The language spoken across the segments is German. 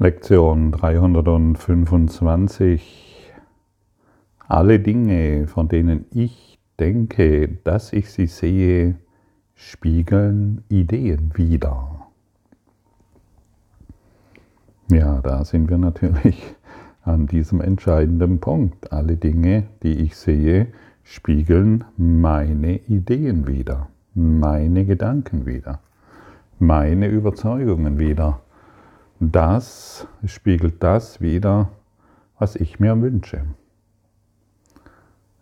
Lektion 325. Alle Dinge, von denen ich denke, dass ich sie sehe, spiegeln Ideen wider. Ja, da sind wir natürlich an diesem entscheidenden Punkt. Alle Dinge, die ich sehe, spiegeln meine Ideen wider, meine Gedanken wider, meine Überzeugungen wider das spiegelt das wider, was ich mir wünsche.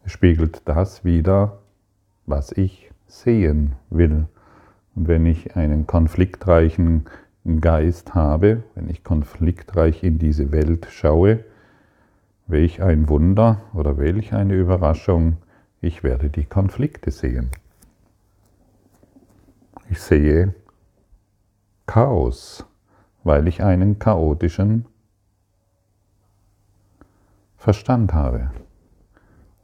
Es spiegelt das wider, was ich sehen will. Und wenn ich einen konfliktreichen Geist habe, wenn ich konfliktreich in diese Welt schaue, welch ein Wunder oder welch eine Überraschung, ich werde die Konflikte sehen. Ich sehe Chaos weil ich einen chaotischen Verstand habe.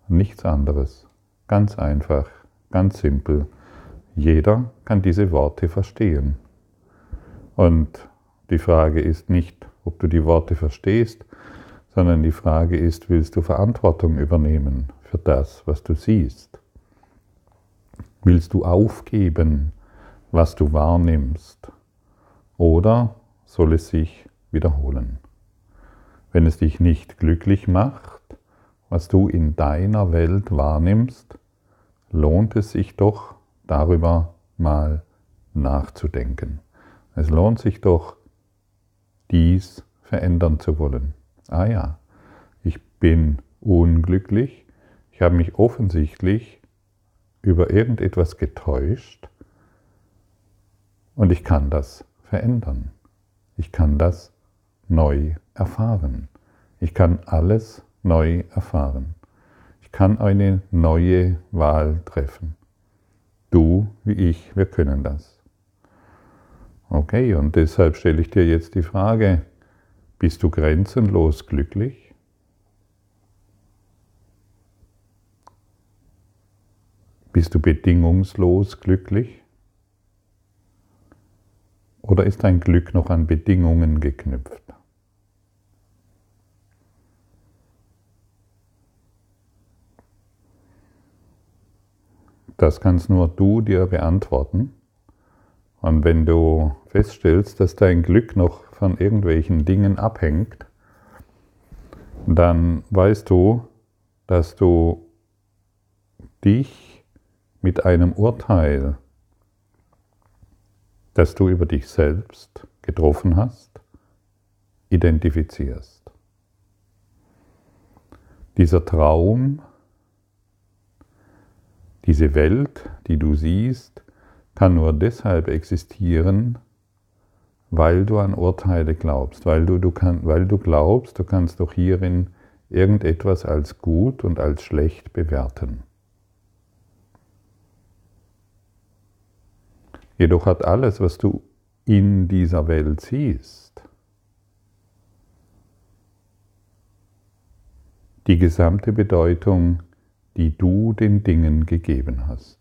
Nichts anderes. Ganz einfach, ganz simpel. Jeder kann diese Worte verstehen. Und die Frage ist nicht, ob du die Worte verstehst, sondern die Frage ist, willst du Verantwortung übernehmen für das, was du siehst? Willst du aufgeben, was du wahrnimmst? Oder soll es sich wiederholen. Wenn es dich nicht glücklich macht, was du in deiner Welt wahrnimmst, lohnt es sich doch darüber mal nachzudenken. Es lohnt sich doch, dies verändern zu wollen. Ah ja, ich bin unglücklich, ich habe mich offensichtlich über irgendetwas getäuscht und ich kann das verändern. Ich kann das neu erfahren. Ich kann alles neu erfahren. Ich kann eine neue Wahl treffen. Du wie ich, wir können das. Okay, und deshalb stelle ich dir jetzt die Frage, bist du grenzenlos glücklich? Bist du bedingungslos glücklich? Oder ist dein Glück noch an Bedingungen geknüpft? Das kannst nur du dir beantworten. Und wenn du feststellst, dass dein Glück noch von irgendwelchen Dingen abhängt, dann weißt du, dass du dich mit einem Urteil das du über dich selbst getroffen hast, identifizierst. Dieser Traum, diese Welt, die du siehst, kann nur deshalb existieren, weil du an Urteile glaubst, weil du, du, kann, weil du glaubst, du kannst doch hierin irgendetwas als gut und als schlecht bewerten. Jedoch hat alles, was du in dieser Welt siehst, die gesamte Bedeutung, die du den Dingen gegeben hast.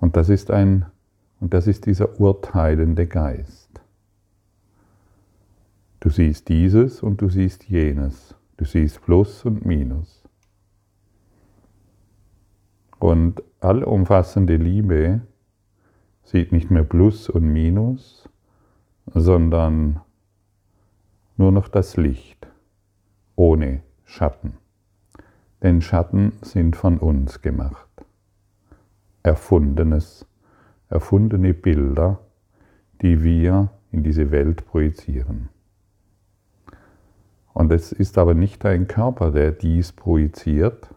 Und das ist ein und das ist dieser urteilende Geist. Du siehst dieses und du siehst jenes. Du siehst Plus und Minus. Und allumfassende Liebe sieht nicht mehr Plus und Minus, sondern nur noch das Licht ohne Schatten. Denn Schatten sind von uns gemacht. Erfundenes, erfundene Bilder, die wir in diese Welt projizieren. Und es ist aber nicht dein Körper, der dies projiziert,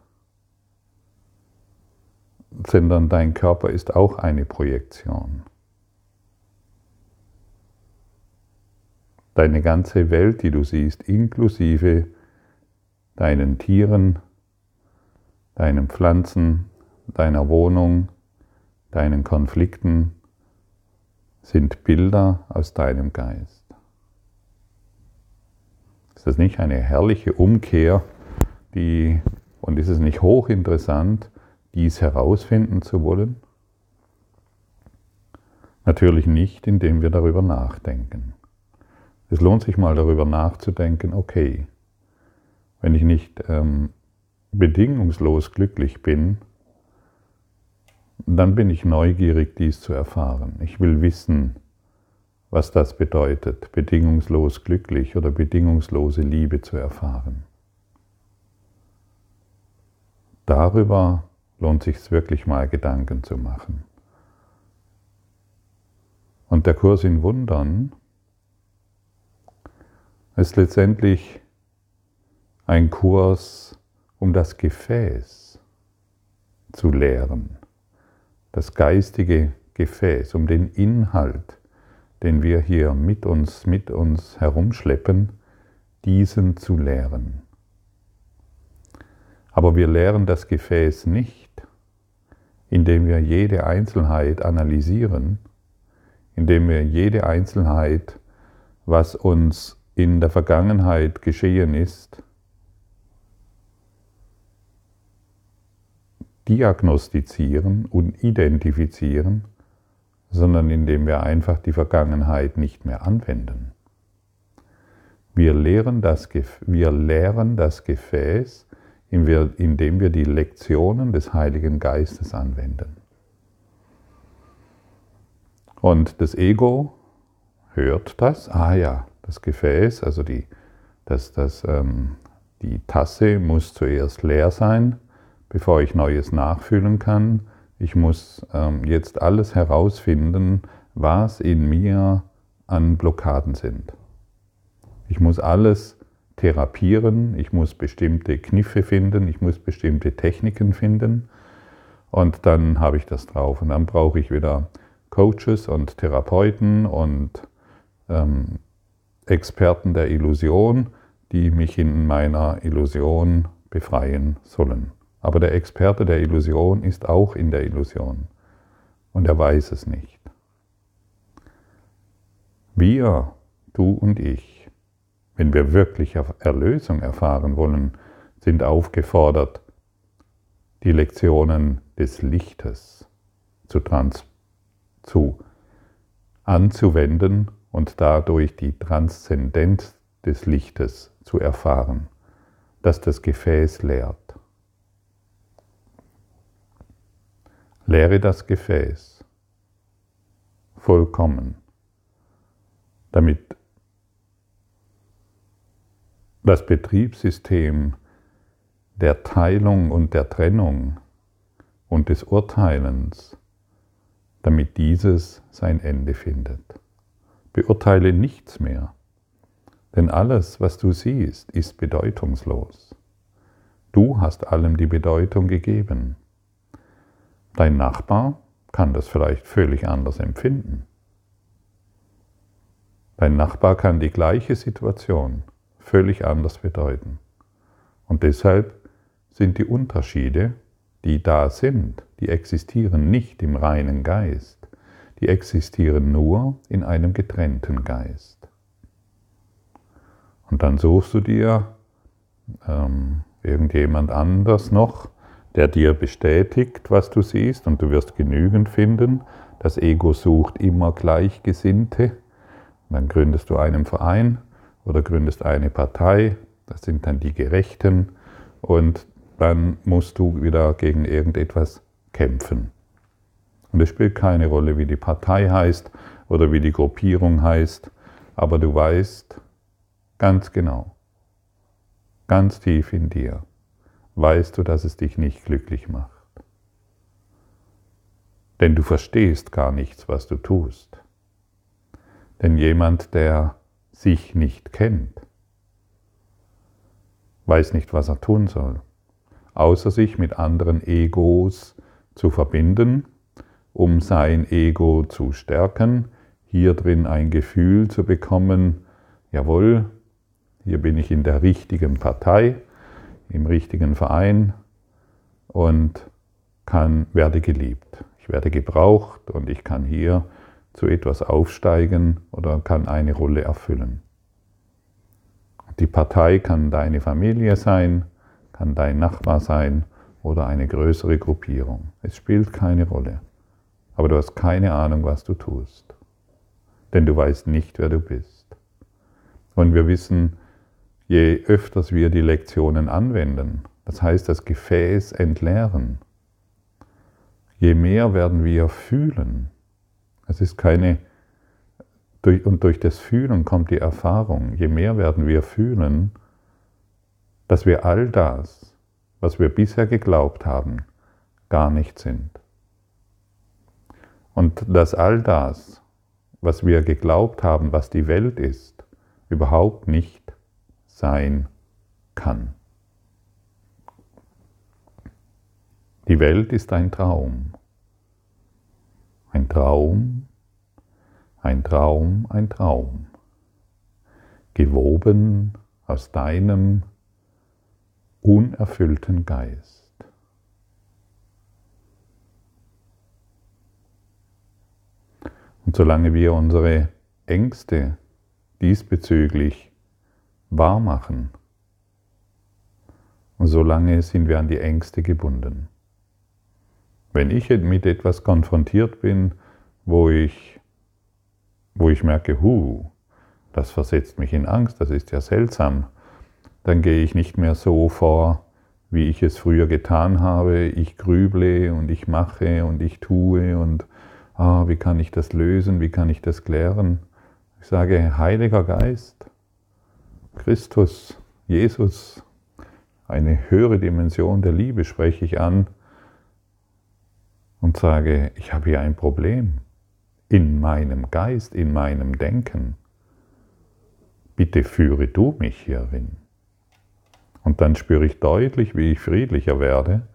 sondern dein Körper ist auch eine Projektion. Deine ganze Welt, die du siehst, inklusive deinen Tieren, deinen Pflanzen, deiner Wohnung, deinen Konflikten, sind Bilder aus deinem Geist. Ist das nicht eine herrliche Umkehr, die, und ist es nicht hochinteressant, dies herausfinden zu wollen? Natürlich nicht, indem wir darüber nachdenken. Es lohnt sich mal darüber nachzudenken, okay, wenn ich nicht ähm, bedingungslos glücklich bin, dann bin ich neugierig, dies zu erfahren. Ich will wissen, was das bedeutet, bedingungslos glücklich oder bedingungslose Liebe zu erfahren. Darüber lohnt sich wirklich mal Gedanken zu machen. Und der Kurs in Wundern ist letztendlich ein Kurs, um das Gefäß zu lehren, das geistige Gefäß, um den Inhalt, den wir hier mit uns, mit uns herumschleppen, diesen zu lehren. Aber wir lehren das Gefäß nicht, indem wir jede Einzelheit analysieren, indem wir jede Einzelheit, was uns in der Vergangenheit geschehen ist, diagnostizieren und identifizieren, sondern indem wir einfach die Vergangenheit nicht mehr anwenden. Wir lehren das, wir lehren das Gefäß, indem wir die Lektionen des Heiligen Geistes anwenden. Und das Ego hört das, ah ja, das Gefäß, also die, das, das, ähm, die Tasse muss zuerst leer sein, bevor ich Neues nachfüllen kann. Ich muss ähm, jetzt alles herausfinden, was in mir an Blockaden sind. Ich muss alles therapieren, ich muss bestimmte Kniffe finden, ich muss bestimmte Techniken finden und dann habe ich das drauf. Und dann brauche ich wieder Coaches und Therapeuten und ähm, Experten der Illusion, die mich in meiner Illusion befreien sollen. Aber der Experte der Illusion ist auch in der Illusion und er weiß es nicht. Wir, du und ich, wenn wir wirklich Erlösung erfahren wollen, sind aufgefordert, die Lektionen des Lichtes zu, zu anzuwenden und dadurch die Transzendenz des Lichtes zu erfahren, das das Gefäß lehrt. Lehre das Gefäß vollkommen, damit das Betriebssystem der Teilung und der Trennung und des Urteilens, damit dieses sein Ende findet. Beurteile nichts mehr, denn alles, was du siehst, ist bedeutungslos. Du hast allem die Bedeutung gegeben. Dein Nachbar kann das vielleicht völlig anders empfinden. Dein Nachbar kann die gleiche Situation völlig anders bedeuten. Und deshalb sind die Unterschiede, die da sind, die existieren nicht im reinen Geist, die existieren nur in einem getrennten Geist. Und dann suchst du dir ähm, irgendjemand anders noch, der dir bestätigt, was du siehst, und du wirst genügend finden. Das Ego sucht immer Gleichgesinnte. Dann gründest du einen Verein oder gründest eine Partei, das sind dann die Gerechten, und dann musst du wieder gegen irgendetwas kämpfen. Und es spielt keine Rolle, wie die Partei heißt oder wie die Gruppierung heißt, aber du weißt ganz genau, ganz tief in dir, weißt du, dass es dich nicht glücklich macht. Denn du verstehst gar nichts, was du tust. Denn jemand, der sich nicht kennt, weiß nicht, was er tun soll, außer sich mit anderen Egos zu verbinden, um sein Ego zu stärken, hier drin ein Gefühl zu bekommen, jawohl, hier bin ich in der richtigen Partei, im richtigen Verein und kann, werde geliebt. Ich werde gebraucht und ich kann hier zu etwas aufsteigen oder kann eine Rolle erfüllen. Die Partei kann deine Familie sein, kann dein Nachbar sein oder eine größere Gruppierung. Es spielt keine Rolle. aber du hast keine Ahnung, was du tust. Denn du weißt nicht, wer du bist. Und wir wissen, je öfters wir die Lektionen anwenden, das heißt das Gefäß entleeren, je mehr werden wir fühlen. Es ist keine, und durch das Fühlen kommt die Erfahrung. Je mehr werden wir fühlen, dass wir all das, was wir bisher geglaubt haben, gar nicht sind. Und dass all das, was wir geglaubt haben, was die Welt ist, überhaupt nicht sein kann. Die Welt ist ein Traum. Ein Traum, ein Traum, ein Traum. Gewoben aus deinem unerfüllten Geist. Und solange wir unsere Ängste diesbezüglich wahr machen, solange sind wir an die Ängste gebunden. Wenn ich mit etwas konfrontiert bin, wo ich, wo ich merke, hu, das versetzt mich in Angst, das ist ja seltsam, dann gehe ich nicht mehr so vor, wie ich es früher getan habe. Ich grüble und ich mache und ich tue und ah, wie kann ich das lösen, wie kann ich das klären. Ich sage, Heiliger Geist, Christus, Jesus, eine höhere Dimension der Liebe spreche ich an und sage, ich habe hier ein Problem in meinem Geist, in meinem Denken. Bitte führe du mich hierin. Und dann spüre ich deutlich, wie ich friedlicher werde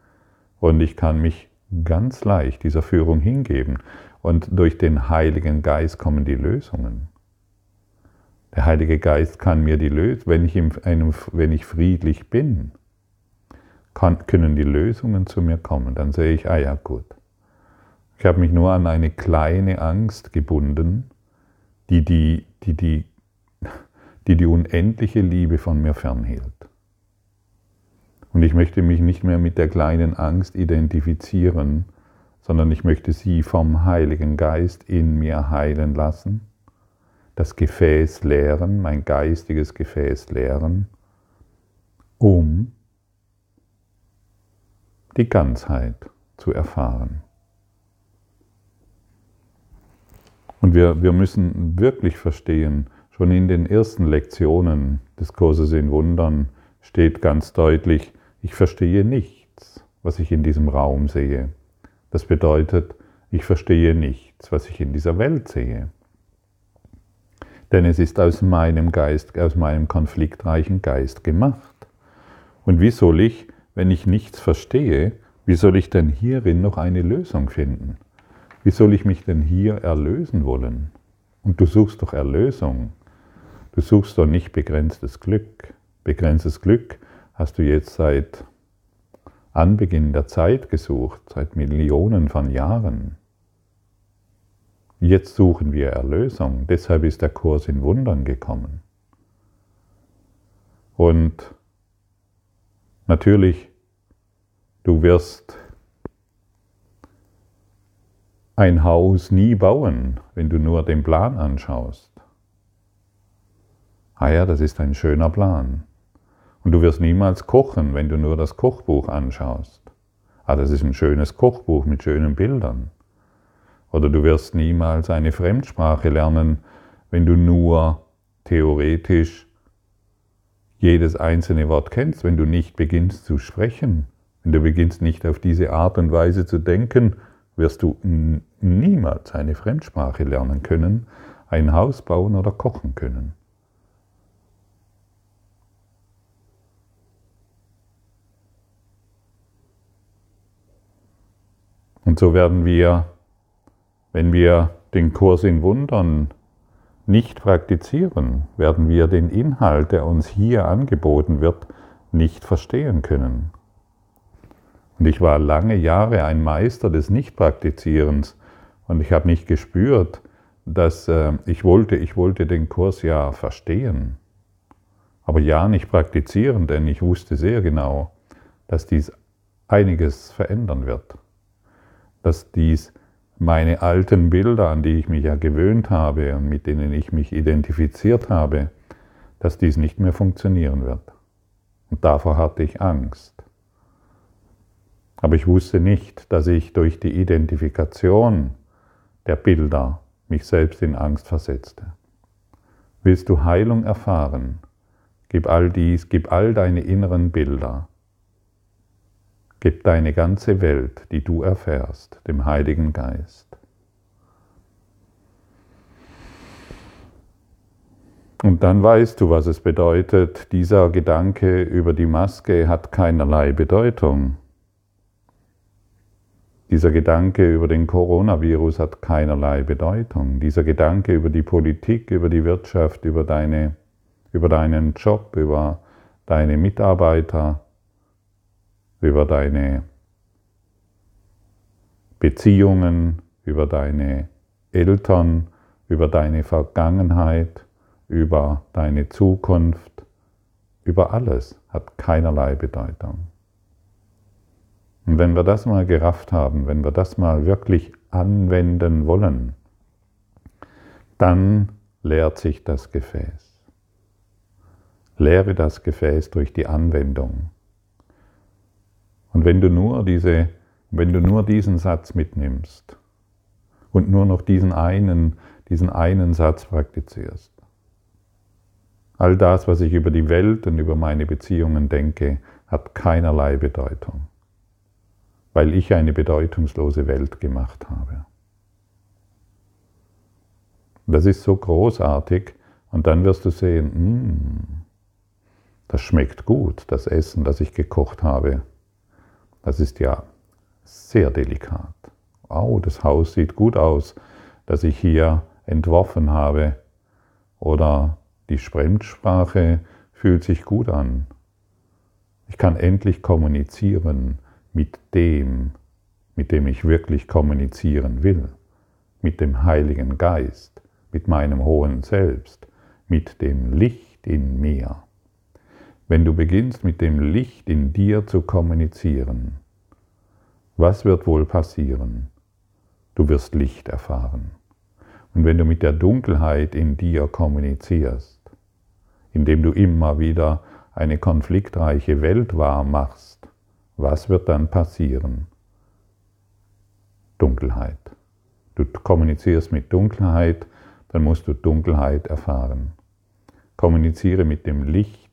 und ich kann mich ganz leicht dieser Führung hingeben. Und durch den Heiligen Geist kommen die Lösungen. Der Heilige Geist kann mir die Lösung, wenn ich, einem, wenn ich friedlich bin, kann, können die Lösungen zu mir kommen. Dann sehe ich, ah ja gut. Ich habe mich nur an eine kleine Angst gebunden, die die, die, die, die, die unendliche Liebe von mir fernhielt. Und ich möchte mich nicht mehr mit der kleinen Angst identifizieren, sondern ich möchte sie vom Heiligen Geist in mir heilen lassen, das Gefäß leeren, mein geistiges Gefäß leeren, um die Ganzheit zu erfahren. Und wir, wir müssen wirklich verstehen, schon in den ersten Lektionen des Kurses in Wundern steht ganz deutlich, ich verstehe nichts, was ich in diesem Raum sehe. Das bedeutet, ich verstehe nichts, was ich in dieser Welt sehe. Denn es ist aus meinem Geist, aus meinem konfliktreichen Geist gemacht. Und wie soll ich, wenn ich nichts verstehe, wie soll ich denn hierin noch eine Lösung finden? Wie soll ich mich denn hier erlösen wollen? Und du suchst doch Erlösung. Du suchst doch nicht begrenztes Glück. Begrenztes Glück hast du jetzt seit Anbeginn der Zeit gesucht, seit Millionen von Jahren. Jetzt suchen wir Erlösung, deshalb ist der Kurs in Wundern gekommen. Und natürlich, du wirst ein Haus nie bauen, wenn du nur den Plan anschaust. Ah ja, das ist ein schöner Plan. Und du wirst niemals kochen, wenn du nur das Kochbuch anschaust. Ah, das ist ein schönes Kochbuch mit schönen Bildern. Oder du wirst niemals eine Fremdsprache lernen, wenn du nur theoretisch jedes einzelne Wort kennst, wenn du nicht beginnst zu sprechen, wenn du beginnst nicht auf diese Art und Weise zu denken, wirst du niemals eine Fremdsprache lernen können, ein Haus bauen oder kochen können. Und so werden wir, wenn wir den Kurs in Wundern nicht praktizieren, werden wir den Inhalt, der uns hier angeboten wird, nicht verstehen können. Und ich war lange Jahre ein Meister des Nichtpraktizierens und ich habe nicht gespürt, dass äh, ich wollte, ich wollte den Kurs ja verstehen, aber ja nicht praktizieren, denn ich wusste sehr genau, dass dies einiges verändern wird dass dies meine alten Bilder, an die ich mich ja gewöhnt habe und mit denen ich mich identifiziert habe, dass dies nicht mehr funktionieren wird. Und davor hatte ich Angst. Aber ich wusste nicht, dass ich durch die Identifikation der Bilder mich selbst in Angst versetzte. Willst du Heilung erfahren? Gib all dies, gib all deine inneren Bilder. Gib deine ganze Welt, die du erfährst, dem Heiligen Geist. Und dann weißt du, was es bedeutet. Dieser Gedanke über die Maske hat keinerlei Bedeutung. Dieser Gedanke über den Coronavirus hat keinerlei Bedeutung. Dieser Gedanke über die Politik, über die Wirtschaft, über, deine, über deinen Job, über deine Mitarbeiter, über deine Beziehungen, über deine Eltern, über deine Vergangenheit, über deine Zukunft, über alles hat keinerlei Bedeutung. Und wenn wir das mal gerafft haben, wenn wir das mal wirklich anwenden wollen, dann leert sich das Gefäß. Leere das Gefäß durch die Anwendung. Und wenn du nur diese, wenn du nur diesen Satz mitnimmst und nur noch diesen einen, diesen einen Satz praktizierst, all das, was ich über die Welt und über meine Beziehungen denke, hat keinerlei Bedeutung weil ich eine bedeutungslose Welt gemacht habe. Das ist so großartig und dann wirst du sehen, mm, das schmeckt gut, das Essen, das ich gekocht habe. Das ist ja sehr delikat. Oh, das Haus sieht gut aus, das ich hier entworfen habe. Oder die Fremdsprache fühlt sich gut an. Ich kann endlich kommunizieren mit dem, mit dem ich wirklich kommunizieren will, mit dem Heiligen Geist, mit meinem hohen Selbst, mit dem Licht in mir. Wenn du beginnst mit dem Licht in dir zu kommunizieren, was wird wohl passieren? Du wirst Licht erfahren. Und wenn du mit der Dunkelheit in dir kommunizierst, indem du immer wieder eine konfliktreiche Welt wahr machst, was wird dann passieren? Dunkelheit. Du kommunizierst mit Dunkelheit, dann musst du Dunkelheit erfahren. Kommuniziere mit dem Licht,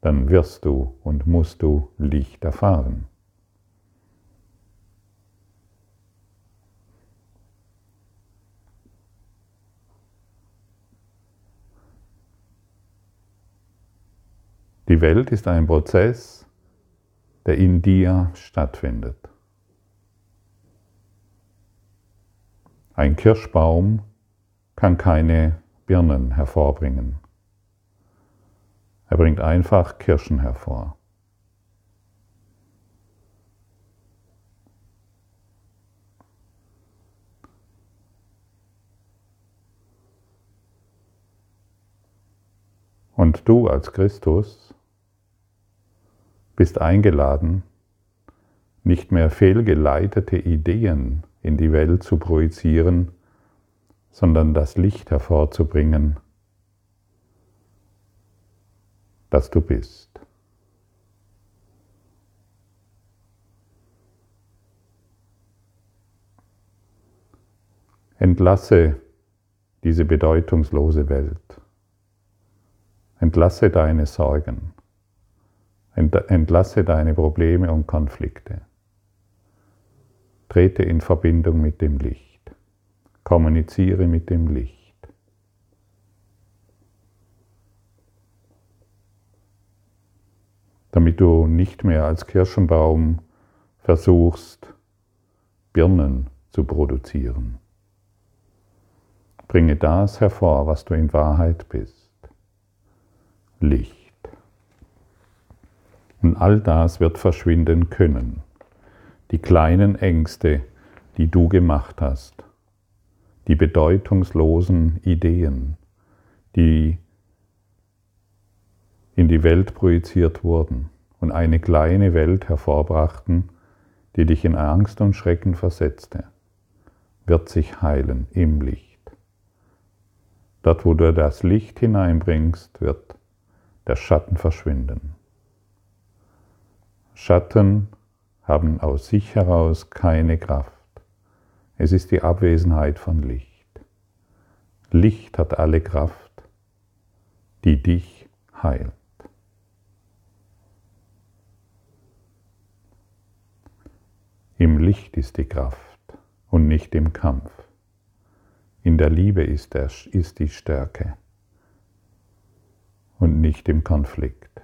dann wirst du und musst du Licht erfahren. Die Welt ist ein Prozess, der in dir stattfindet. Ein Kirschbaum kann keine Birnen hervorbringen. Er bringt einfach Kirschen hervor. Und du als Christus bist eingeladen, nicht mehr fehlgeleitete Ideen in die Welt zu projizieren, sondern das Licht hervorzubringen, das du bist. Entlasse diese bedeutungslose Welt. Entlasse deine Sorgen. Entlasse deine Probleme und Konflikte. Trete in Verbindung mit dem Licht. Kommuniziere mit dem Licht. Damit du nicht mehr als Kirschenbaum versuchst, Birnen zu produzieren. Bringe das hervor, was du in Wahrheit bist. Licht. Und all das wird verschwinden können. Die kleinen Ängste, die du gemacht hast, die bedeutungslosen Ideen, die in die Welt projiziert wurden und eine kleine Welt hervorbrachten, die dich in Angst und Schrecken versetzte. wird sich heilen im Licht. Dort, wo du das Licht hineinbringst, wird der Schatten verschwinden. Schatten haben aus sich heraus keine Kraft. Es ist die Abwesenheit von Licht. Licht hat alle Kraft, die dich heilt. Im Licht ist die Kraft und nicht im Kampf. In der Liebe ist, der, ist die Stärke und nicht im Konflikt.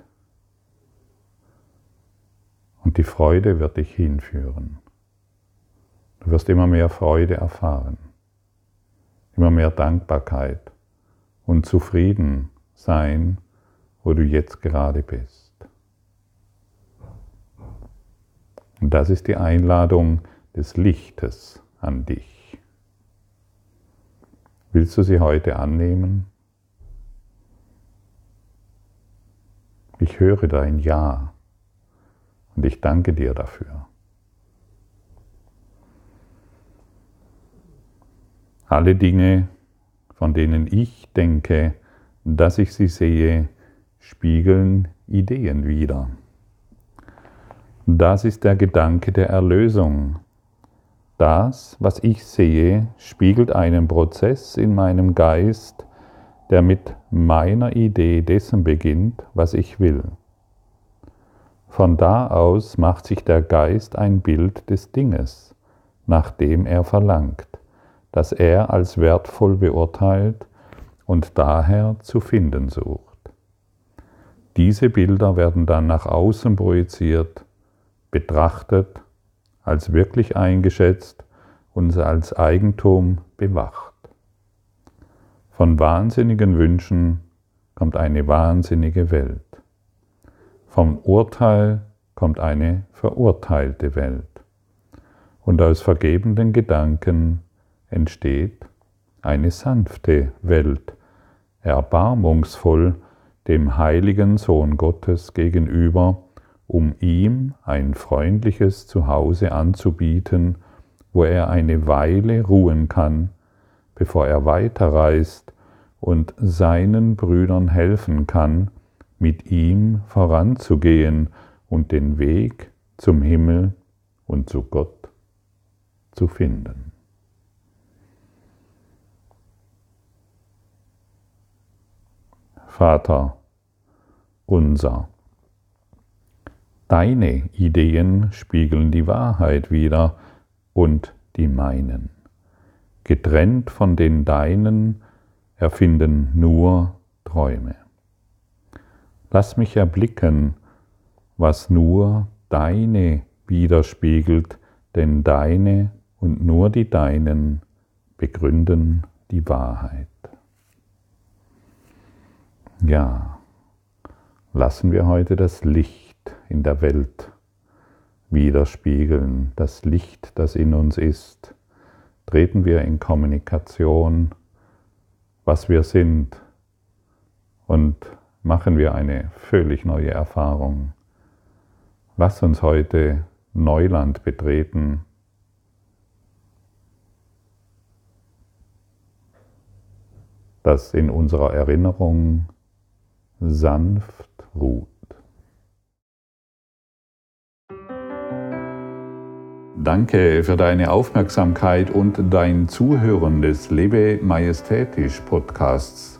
Und die Freude wird dich hinführen. Du wirst immer mehr Freude erfahren, immer mehr Dankbarkeit und zufrieden sein, wo du jetzt gerade bist. Und das ist die Einladung des Lichtes an dich. Willst du sie heute annehmen? Ich höre dein Ja und ich danke dir dafür. Alle Dinge, von denen ich denke, dass ich sie sehe, spiegeln Ideen wider. Das ist der Gedanke der Erlösung. Das, was ich sehe, spiegelt einen Prozess in meinem Geist, der mit meiner Idee dessen beginnt, was ich will. Von da aus macht sich der Geist ein Bild des Dinges, nach dem er verlangt, das er als wertvoll beurteilt und daher zu finden sucht. Diese Bilder werden dann nach außen projiziert betrachtet, als wirklich eingeschätzt und als Eigentum bewacht. Von wahnsinnigen Wünschen kommt eine wahnsinnige Welt. Vom Urteil kommt eine verurteilte Welt. Und aus vergebenden Gedanken entsteht eine sanfte Welt, erbarmungsvoll dem heiligen Sohn Gottes gegenüber, um ihm ein freundliches Zuhause anzubieten, wo er eine Weile ruhen kann, bevor er weiterreist und seinen Brüdern helfen kann, mit ihm voranzugehen und den Weg zum Himmel und zu Gott zu finden. Vater unser Deine Ideen spiegeln die Wahrheit wider und die meinen. Getrennt von den deinen erfinden nur Träume. Lass mich erblicken, was nur deine widerspiegelt, denn deine und nur die deinen begründen die Wahrheit. Ja, lassen wir heute das Licht in der Welt widerspiegeln, das Licht, das in uns ist. Treten wir in Kommunikation, was wir sind und machen wir eine völlig neue Erfahrung. Lass uns heute Neuland betreten. das in unserer Erinnerung sanft ruht. Danke für deine Aufmerksamkeit und dein Zuhören des Lebe Majestätisch Podcasts.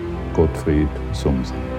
Gottfried Sumsen.